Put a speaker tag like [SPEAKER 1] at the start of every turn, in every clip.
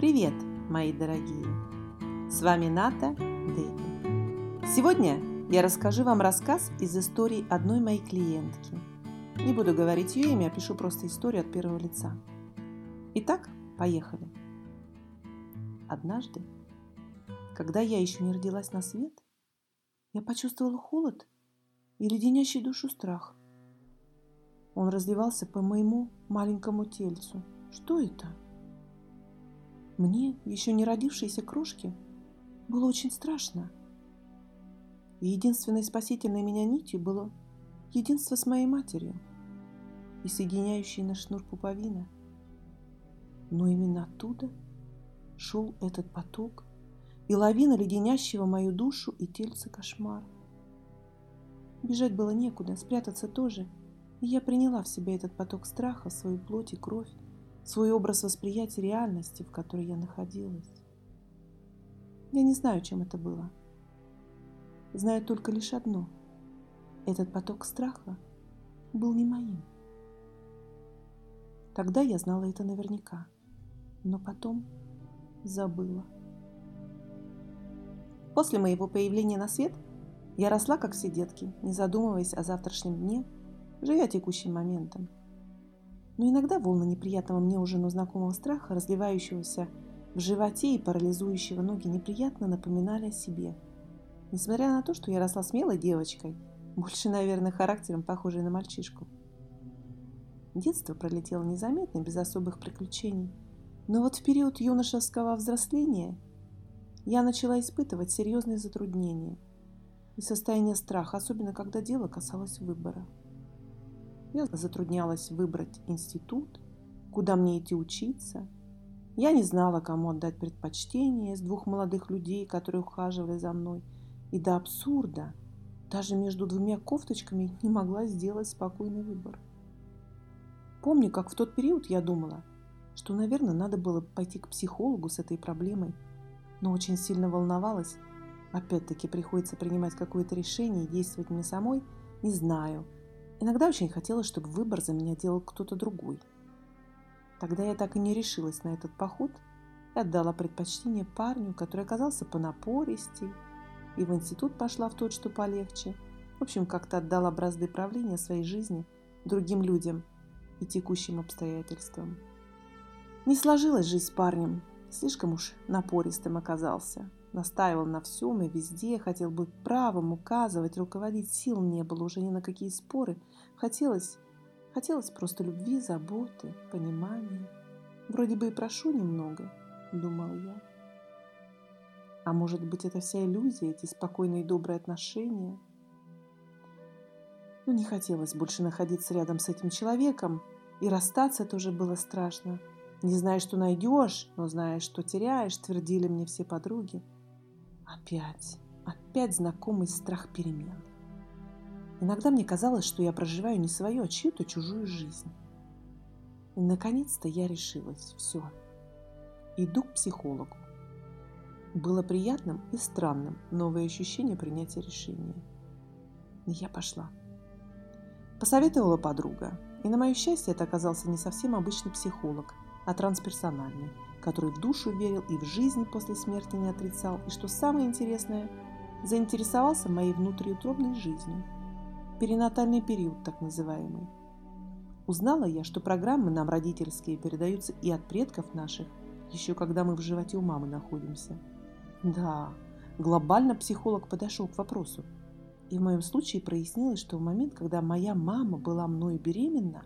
[SPEAKER 1] Привет, мои дорогие! С вами Ната Дэви. Сегодня я расскажу вам рассказ из истории одной моей клиентки. Не буду говорить ее имя, опишу просто историю от первого лица. Итак, поехали. Однажды, когда я еще не родилась на свет, я почувствовала холод и леденящий душу страх. Он разливался по моему маленькому тельцу. Что это? Мне, еще не родившейся крошке, было очень страшно. И единственной спасительной меня нитью было единство с моей матерью и соединяющий наш шнур пуповина. Но именно оттуда шел этот поток и лавина леденящего мою душу и тельце кошмар. Бежать было некуда, спрятаться тоже, и я приняла в себя этот поток страха, свою плоть и кровь, свой образ восприятия реальности, в которой я находилась. Я не знаю, чем это было. Знаю только лишь одно. Этот поток страха был не моим. Тогда я знала это наверняка, но потом забыла. После моего появления на свет я росла, как все детки, не задумываясь о завтрашнем дне, живя текущим моментом – но иногда волны неприятного мне уже но знакомого страха, разливающегося в животе и парализующего ноги, неприятно напоминали о себе. Несмотря на то, что я росла смелой девочкой, больше, наверное, характером похожей на мальчишку. Детство пролетело незаметно, без особых приключений. Но вот в период юношеского взросления я начала испытывать серьезные затруднения и состояние страха, особенно когда дело касалось выбора. Я затруднялась выбрать институт, куда мне идти учиться. Я не знала, кому отдать предпочтение из двух молодых людей, которые ухаживали за мной. И до абсурда, даже между двумя кофточками не могла сделать спокойный выбор. Помню, как в тот период я думала, что, наверное, надо было пойти к психологу с этой проблемой, но очень сильно волновалась. Опять-таки приходится принимать какое-то решение и действовать мне самой, не знаю – Иногда очень хотелось, чтобы выбор за меня делал кто-то другой. Тогда я так и не решилась на этот поход и отдала предпочтение парню, который оказался понапористей, и в институт пошла в тот, что полегче. В общем, как-то отдала бразды правления своей жизни другим людям и текущим обстоятельствам. Не сложилась жизнь с парнем, слишком уж напористым оказался – Настаивал на всем и везде, хотел быть правым, указывать, руководить, сил не было уже ни на какие споры. Хотелось, хотелось просто любви, заботы, понимания. Вроде бы и прошу немного, думала я. А может быть, это вся иллюзия, эти спокойные и добрые отношения? Но не хотелось больше находиться рядом с этим человеком, и расстаться тоже было страшно. Не знаешь, что найдешь, но знаешь, что теряешь, твердили мне все подруги. Опять, опять знакомый страх перемен. Иногда мне казалось, что я проживаю не свою, а чью-то чужую жизнь. И наконец-то я решилась. Все. Иду к психологу. Было приятным и странным новое ощущение принятия решения. Я пошла. Посоветовала подруга. И на мое счастье это оказался не совсем обычный психолог, а трансперсональный – который в душу верил и в жизни после смерти не отрицал, и, что самое интересное, заинтересовался моей внутриутробной жизнью. Перинатальный период, так называемый. Узнала я, что программы нам родительские передаются и от предков наших, еще когда мы в животе у мамы находимся. Да, глобально психолог подошел к вопросу. И в моем случае прояснилось, что в момент, когда моя мама была мною беременна,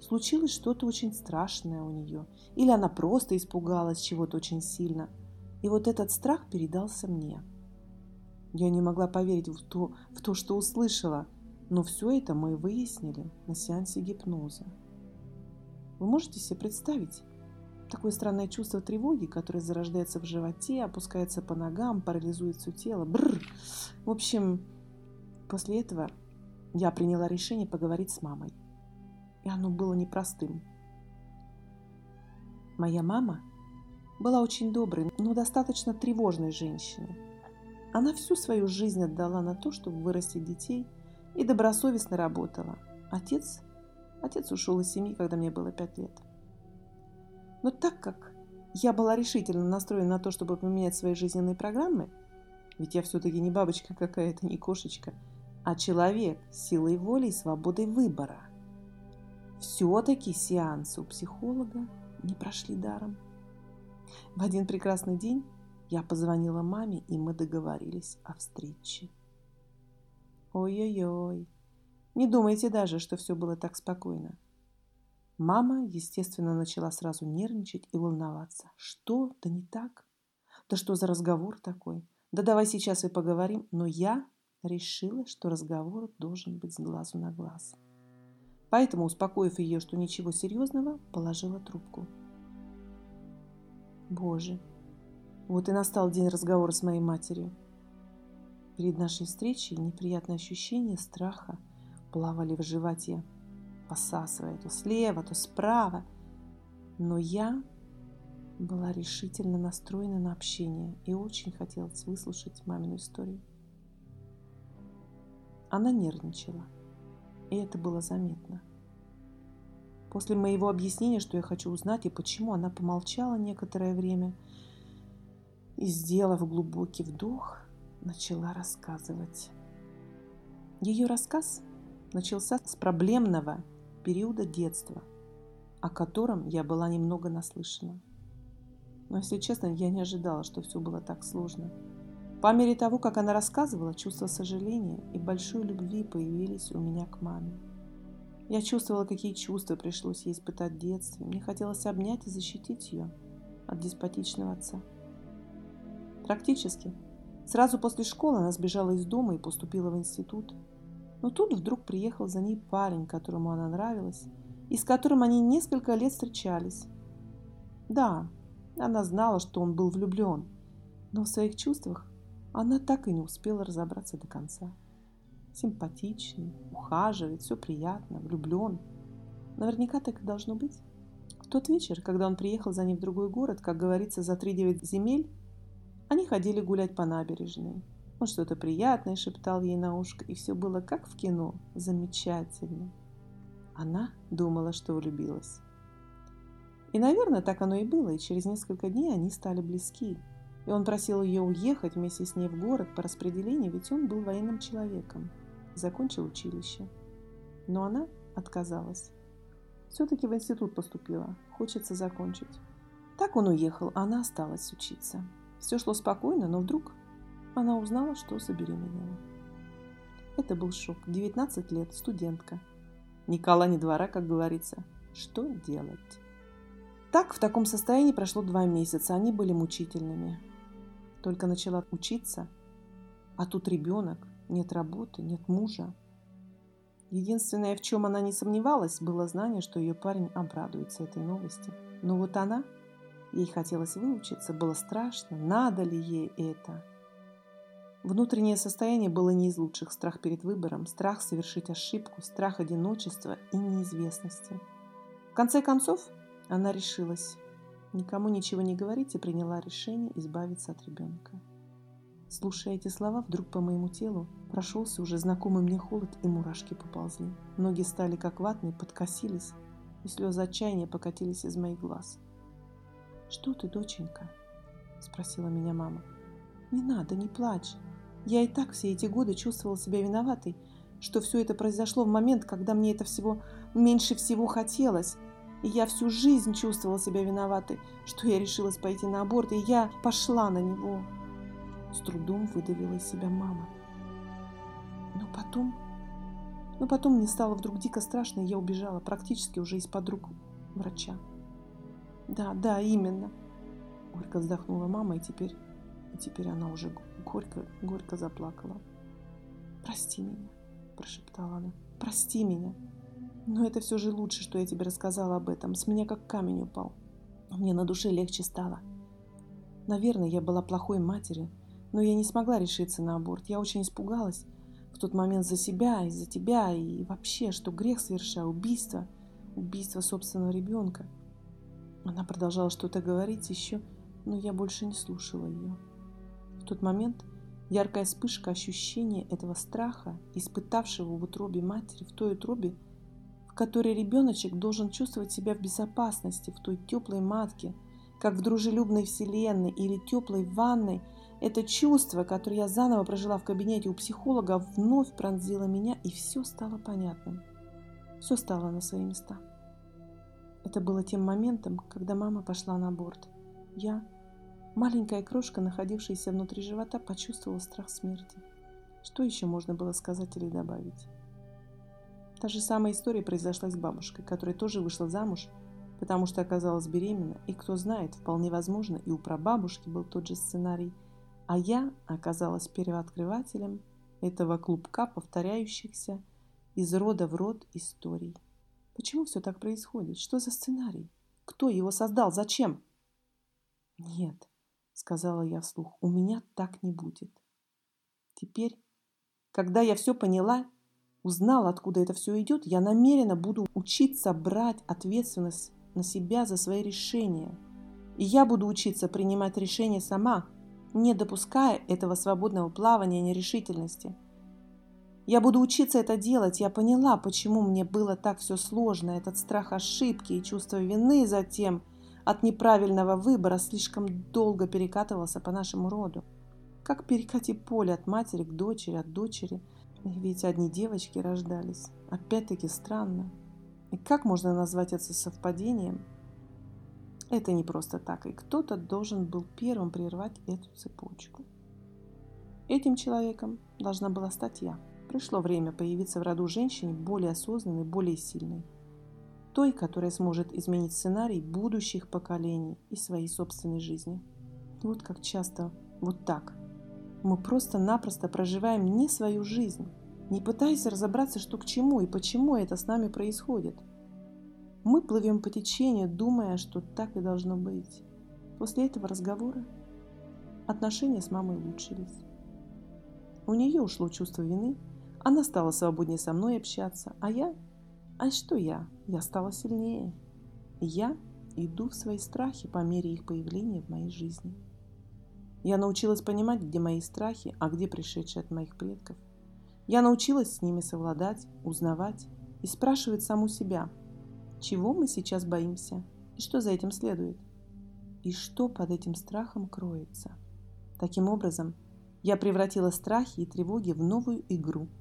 [SPEAKER 1] случилось что-то очень страшное у нее, или она просто испугалась чего-то очень сильно. И вот этот страх передался мне. Я не могла поверить в то, в то, что услышала, но все это мы выяснили на сеансе гипноза. Вы можете себе представить такое странное чувство тревоги, которое зарождается в животе, опускается по ногам, парализует все тело. Бррр. В общем, после этого я приняла решение поговорить с мамой и оно было непростым. Моя мама была очень доброй, но достаточно тревожной женщиной. Она всю свою жизнь отдала на то, чтобы вырастить детей, и добросовестно работала. Отец, отец ушел из семьи, когда мне было пять лет. Но так как я была решительно настроена на то, чтобы поменять свои жизненные программы, ведь я все-таки не бабочка какая-то, не кошечка, а человек с силой воли и свободой выбора. Все-таки сеансы у психолога не прошли даром. В один прекрасный день я позвонила маме, и мы договорились о встрече. Ой-ой-ой, не думайте даже, что все было так спокойно. Мама, естественно, начала сразу нервничать и волноваться. Что? Да не так? Да что за разговор такой? Да давай сейчас и поговорим. Но я решила, что разговор должен быть с глазу на глаз. Поэтому, успокоив ее, что ничего серьезного, положила трубку. Боже, вот и настал день разговора с моей матерью. Перед нашей встречей неприятные ощущения страха плавали в животе посасывая то слева, то справа. Но я была решительно настроена на общение и очень хотелось выслушать мамину историю. Она нервничала, и это было заметно. После моего объяснения, что я хочу узнать и почему, она помолчала некоторое время и, сделав глубокий вдох, начала рассказывать. Ее рассказ начался с проблемного периода детства, о котором я была немного наслышана. Но, если честно, я не ожидала, что все было так сложно. По мере того, как она рассказывала, чувство сожаления и большой любви появились у меня к маме. Я чувствовала, какие чувства пришлось ей испытать в детстве. Мне хотелось обнять и защитить ее от деспотичного отца. Практически. Сразу после школы она сбежала из дома и поступила в институт – но тут вдруг приехал за ней парень, которому она нравилась, и с которым они несколько лет встречались. Да, она знала, что он был влюблен, но в своих чувствах она так и не успела разобраться до конца. Симпатичный, ухаживает, все приятно, влюблен. Наверняка так и должно быть. В тот вечер, когда он приехал за ней в другой город, как говорится, за три девять земель, они ходили гулять по набережной. Он что-то приятное шептал ей на ушко, и все было как в кино. Замечательно. Она думала, что влюбилась. И, наверное, так оно и было, и через несколько дней они стали близки. И он просил ее уехать вместе с ней в город по распределению, ведь он был военным человеком. Закончил училище. Но она отказалась. Все-таки в институт поступила. Хочется закончить. Так он уехал, а она осталась учиться. Все шло спокойно, но вдруг она узнала, что забеременела. Это был шок. 19 лет, студентка. Ни кола, ни двора, как говорится. Что делать? Так, в таком состоянии прошло два месяца. Они были мучительными. Только начала учиться, а тут ребенок, нет работы, нет мужа. Единственное, в чем она не сомневалась, было знание, что ее парень обрадуется этой новости. Но вот она, ей хотелось выучиться, было страшно, надо ли ей это. Внутреннее состояние было не из лучших. Страх перед выбором, страх совершить ошибку, страх одиночества и неизвестности. В конце концов, она решилась. Никому ничего не говорить и приняла решение избавиться от ребенка. Слушая эти слова, вдруг по моему телу прошелся уже знакомый мне холод, и мурашки поползли. Ноги стали как ватные, подкосились, и слезы отчаяния покатились из моих глаз. «Что ты, доченька?» – спросила меня мама. «Не надо, не плачь. Я и так все эти годы чувствовала себя виноватой, что все это произошло в момент, когда мне это всего меньше всего хотелось. И я всю жизнь чувствовала себя виноватой, что я решилась пойти на аборт, и я пошла на него. С трудом выдавила из себя мама. Но потом... Но потом мне стало вдруг дико страшно, и я убежала, практически уже из-под рук врача. Да, да, именно. Горько вздохнула мама, и теперь и теперь она уже горько, горько заплакала. «Прости меня», – прошептала она. «Прости меня. Но это все же лучше, что я тебе рассказала об этом. С меня как камень упал. Мне на душе легче стало. Наверное, я была плохой матерью, но я не смогла решиться на аборт. Я очень испугалась в тот момент за себя и за тебя, и вообще, что грех совершаю, убийство, убийство собственного ребенка. Она продолжала что-то говорить еще, но я больше не слушала ее тот момент яркая вспышка ощущения этого страха, испытавшего в утробе матери, в той утробе, в которой ребеночек должен чувствовать себя в безопасности, в той теплой матке, как в дружелюбной вселенной или теплой ванной, это чувство, которое я заново прожила в кабинете у психолога, вновь пронзило меня, и все стало понятным. Все стало на свои места. Это было тем моментом, когда мама пошла на борт. Я, маленькая крошка, находившаяся внутри живота, почувствовала страх смерти. Что еще можно было сказать или добавить? Та же самая история произошла с бабушкой, которая тоже вышла замуж, потому что оказалась беременна, и кто знает, вполне возможно, и у прабабушки был тот же сценарий, а я оказалась первооткрывателем этого клубка повторяющихся из рода в род историй. Почему все так происходит? Что за сценарий? Кто его создал? Зачем? Нет, сказала я вслух, у меня так не будет. Теперь, когда я все поняла, узнала, откуда это все идет, я намеренно буду учиться брать ответственность на себя за свои решения. И я буду учиться принимать решения сама, не допуская этого свободного плавания нерешительности – я буду учиться это делать. Я поняла, почему мне было так все сложно. Этот страх ошибки и чувство вины затем от неправильного выбора слишком долго перекатывался по нашему роду. Как перекати поле от матери к дочери, от дочери. Ведь одни девочки рождались. Опять-таки странно. И как можно назвать это совпадением? Это не просто так, и кто-то должен был первым прервать эту цепочку. Этим человеком должна была стать я. Пришло время появиться в роду женщине более осознанной, более сильной. Той, которая сможет изменить сценарий будущих поколений и своей собственной жизни. Вот как часто вот так. Мы просто-напросто проживаем не свою жизнь, не пытаясь разобраться, что к чему и почему это с нами происходит. Мы плывем по течению, думая, что так и должно быть. После этого разговора отношения с мамой улучшились. У нее ушло чувство вины – она стала свободнее со мной общаться, а я... А что я? Я стала сильнее. Я иду в свои страхи по мере их появления в моей жизни. Я научилась понимать, где мои страхи, а где пришедшие от моих предков. Я научилась с ними совладать, узнавать и спрашивать саму себя, чего мы сейчас боимся и что за этим следует, и что под этим страхом кроется. Таким образом, я превратила страхи и тревоги в новую игру –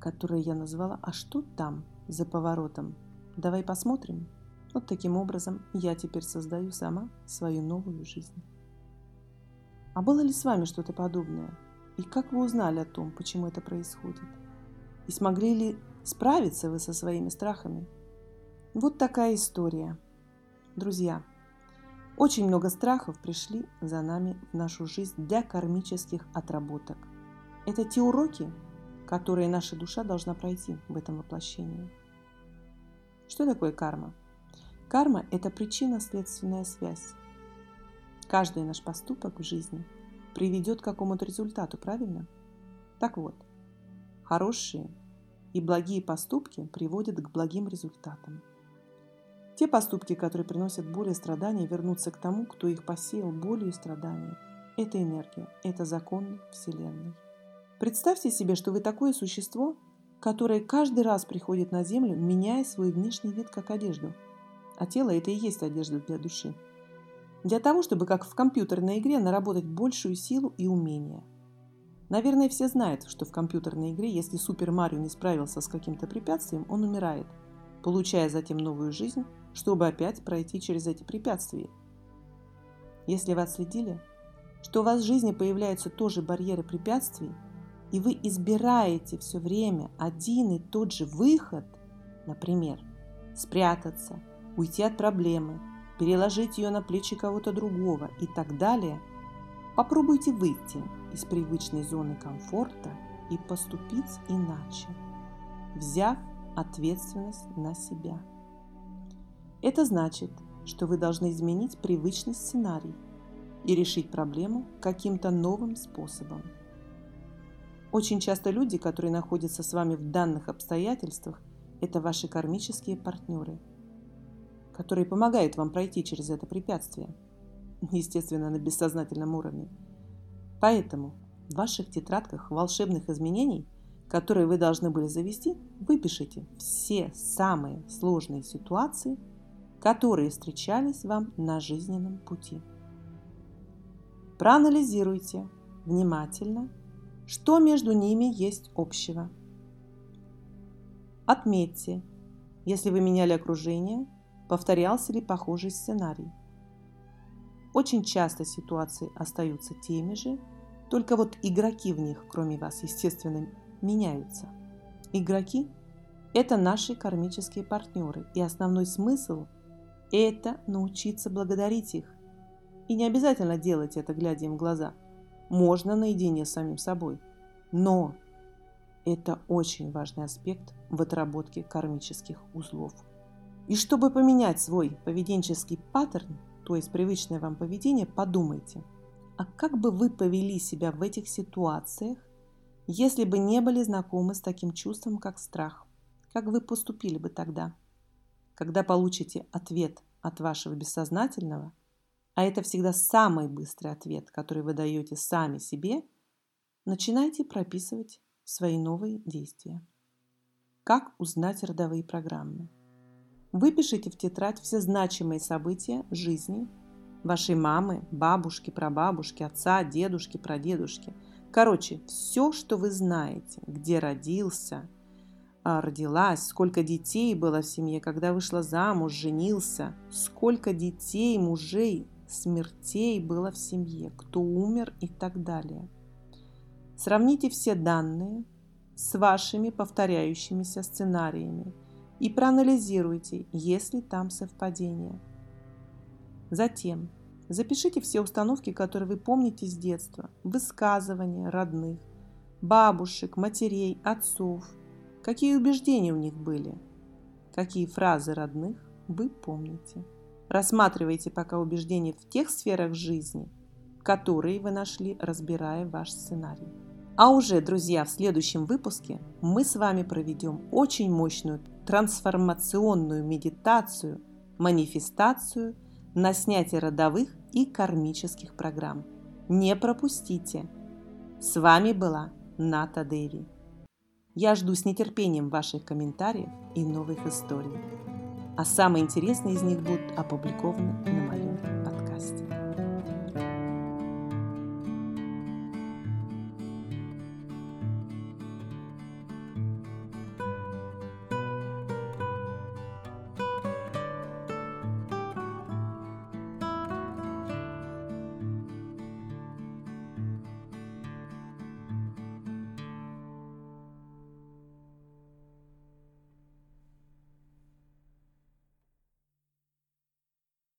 [SPEAKER 1] которое я назвала «А что там, за поворотом? Давай посмотрим». Вот таким образом я теперь создаю сама свою новую жизнь. А было ли с вами что-то подобное? И как вы узнали о том, почему это происходит? И смогли ли справиться вы со своими страхами? Вот такая история. Друзья, очень много страхов пришли за нами в нашу жизнь для кармических отработок. Это те уроки, которые наша душа должна пройти в этом воплощении. Что такое карма? Карма – это причинно-следственная связь. Каждый наш поступок в жизни приведет к какому-то результату, правильно? Так вот, хорошие и благие поступки приводят к благим результатам. Те поступки, которые приносят боль и страдания, вернутся к тому, кто их посеял болью и страданием. Это энергия, это закон Вселенной. Представьте себе, что вы такое существо, которое каждый раз приходит на Землю, меняя свой внешний вид как одежду. А тело – это и есть одежда для души. Для того, чтобы, как в компьютерной игре, наработать большую силу и умения. Наверное, все знают, что в компьютерной игре, если Супер Марио не справился с каким-то препятствием, он умирает, получая затем новую жизнь, чтобы опять пройти через эти препятствия. Если вы отследили, что у вас в жизни появляются тоже барьеры препятствий – и вы избираете все время один и тот же выход, например, спрятаться, уйти от проблемы, переложить ее на плечи кого-то другого и так далее, попробуйте выйти из привычной зоны комфорта и поступить иначе, взяв ответственность на себя. Это значит, что вы должны изменить привычный сценарий и решить проблему каким-то новым способом – очень часто люди, которые находятся с вами в данных обстоятельствах, это ваши кармические партнеры, которые помогают вам пройти через это препятствие, естественно, на бессознательном уровне. Поэтому в ваших тетрадках волшебных изменений, которые вы должны были завести, выпишите все самые сложные ситуации, которые встречались вам на жизненном пути. Проанализируйте внимательно, что между ними есть общего. Отметьте, если вы меняли окружение, повторялся ли похожий сценарий. Очень часто ситуации остаются теми же, только вот игроки в них, кроме вас, естественно, меняются. Игроки – это наши кармические партнеры, и основной смысл – это научиться благодарить их. И не обязательно делать это, глядя им в глаза. Можно наедине с самим собой. Но это очень важный аспект в отработке кармических узлов. И чтобы поменять свой поведенческий паттерн, то есть привычное вам поведение, подумайте – а как бы вы повели себя в этих ситуациях, если бы не были знакомы с таким чувством, как страх? Как вы поступили бы тогда? Когда получите ответ от вашего бессознательного, а это всегда самый быстрый ответ, который вы даете сами себе, начинайте прописывать свои новые действия. Как узнать родовые программы? Выпишите в тетрадь все значимые события жизни – вашей мамы, бабушки, прабабушки, отца, дедушки, прадедушки. Короче, все, что вы знаете, где родился, а, родилась, сколько детей было в семье, когда вышла замуж, женился, сколько детей, мужей, смертей было в семье, кто умер и так далее. Сравните все данные с вашими повторяющимися сценариями и проанализируйте, есть ли там совпадение – Затем запишите все установки, которые вы помните с детства, высказывания родных, бабушек, матерей, отцов, какие убеждения у них были, какие фразы родных вы помните. Рассматривайте пока убеждения в тех сферах жизни, которые вы нашли, разбирая ваш сценарий. А уже, друзья, в следующем выпуске мы с вами проведем очень мощную трансформационную медитацию, манифестацию – на снятие родовых и кармических программ. Не пропустите! С вами была Ната Деви. Я жду с нетерпением ваших комментариев и новых историй. А самые интересные из них будут опубликованы на